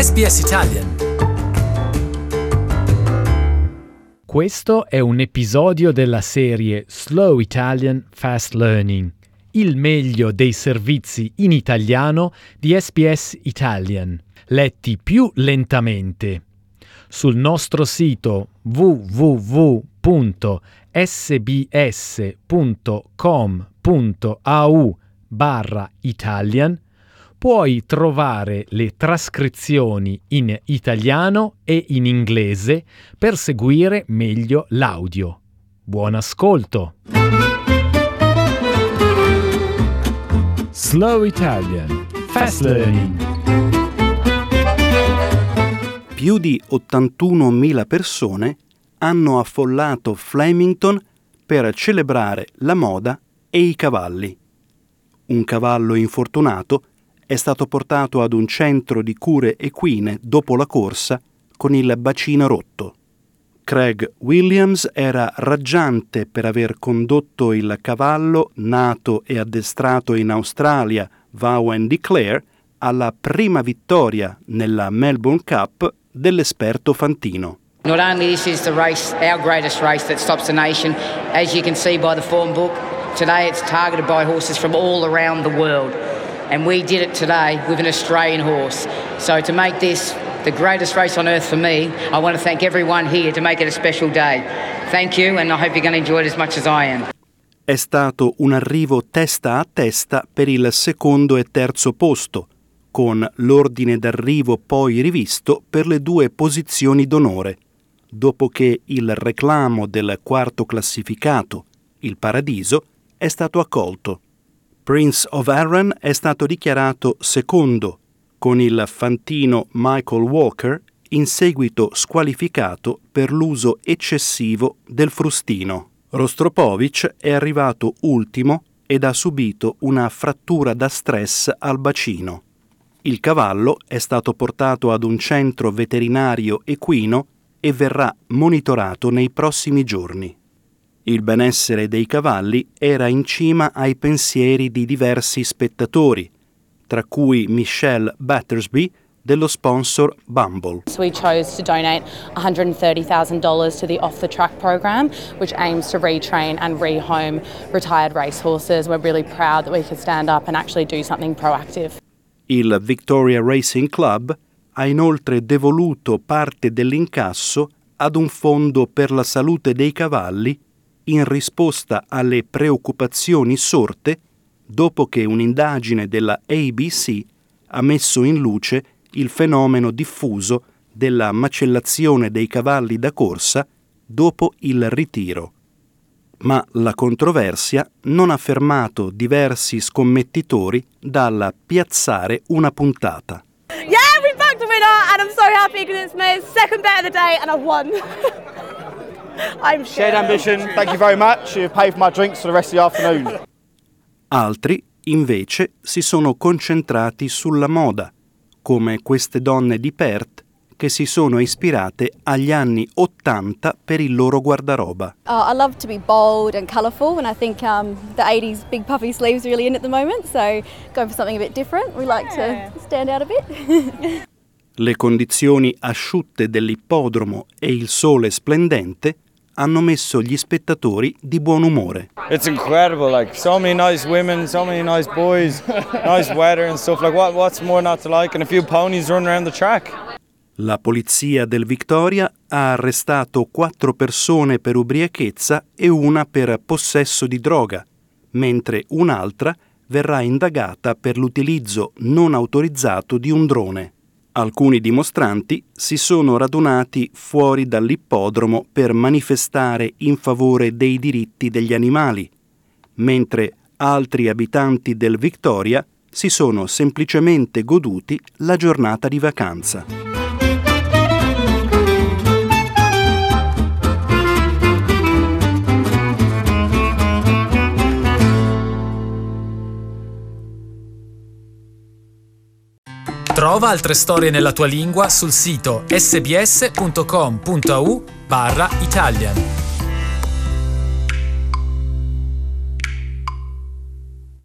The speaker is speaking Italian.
SBS Italian. Questo è un episodio della serie Slow Italian Fast Learning, il meglio dei servizi in italiano di SBS Italian, letti più lentamente. Sul nostro sito www.sbs.com.au barra Italian puoi trovare le trascrizioni in italiano e in inglese per seguire meglio l'audio. Buon ascolto! Slow Italian Fast Learning Più di 81.000 persone hanno affollato Flemington per celebrare la moda e i cavalli. Un cavallo infortunato è stato portato ad un centro di cure equine dopo la corsa con il bacino rotto. Craig Williams era raggiante per aver condotto il cavallo nato e addestrato in Australia, and Declare, alla prima vittoria nella Melbourne Cup dell'esperto Fantino. Not only this is the race, our greatest race that stops the nation, as you can see by the form book, today it's targeted by horses from all around the world. And we did it today with an Australian horse. So to make this the greatest race on earth for me, I want to thank everyone here to make it a special day. Thank you, and I hope you're going to enjoy it as much as I am. È stato un arrivo testa a testa per il secondo e terzo posto, con l'ordine d'arrivo poi rivisto per le due posizioni d'onore, dopo che il reclamo del quarto classificato, il Paradiso, è stato accolto. Prince of Arran è stato dichiarato secondo, con il fantino Michael Walker in seguito squalificato per l'uso eccessivo del frustino. Rostropovich è arrivato ultimo ed ha subito una frattura da stress al bacino. Il cavallo è stato portato ad un centro veterinario equino e verrà monitorato nei prossimi giorni. Il benessere dei cavalli era in cima ai pensieri di diversi spettatori, tra cui Michelle Battersby dello sponsor Bumble. We chose to donate $130,000 to the Off the Track program, which aims to retrain and rehome retired racehorses. We're really proud that we could stand up and actually do something proactive. Il Victoria Racing Club ha inoltre devoluto parte dell'incasso ad un fondo per la salute dei cavalli in risposta alle preoccupazioni sorte dopo che un'indagine della ABC ha messo in luce il fenomeno diffuso della macellazione dei cavalli da corsa dopo il ritiro. Ma la controversia non ha fermato diversi scommettitori dal piazzare una puntata. Yeah, we backed the winner and I'm so happy because it's my second bet of the day and I've won. I'm Shared ambition. Thank you very much. You paid for my drinks for the rest of the afternoon. Altri, invece, si sono concentrati sulla moda, come queste donne di Perth che si sono ispirate agli anni 80 per il loro guardaroba. Oh, I love to be bold and colourful, and I think um, the 80s big puffy sleeves are really in at the moment. So going for something a bit different, we like to stand out a bit. Le condizioni asciutte dell'ippodromo e il sole splendente hanno messo gli spettatori di buon umore. It's incredible, like so many nice women, so many nice boys, nice weather and stuff. Like what what's more not to like? And a few ponies running around the track. La polizia del Victoria ha arrestato quattro persone per ubriachezza e una per possesso di droga, mentre un'altra verrà indagata per l'utilizzo non autorizzato di un drone. Alcuni dimostranti si sono radunati fuori dall'ippodromo per manifestare in favore dei diritti degli animali, mentre altri abitanti del Victoria si sono semplicemente goduti la giornata di vacanza. Trova altre storie nella tua lingua sul sito sbs.com.au barra Italian.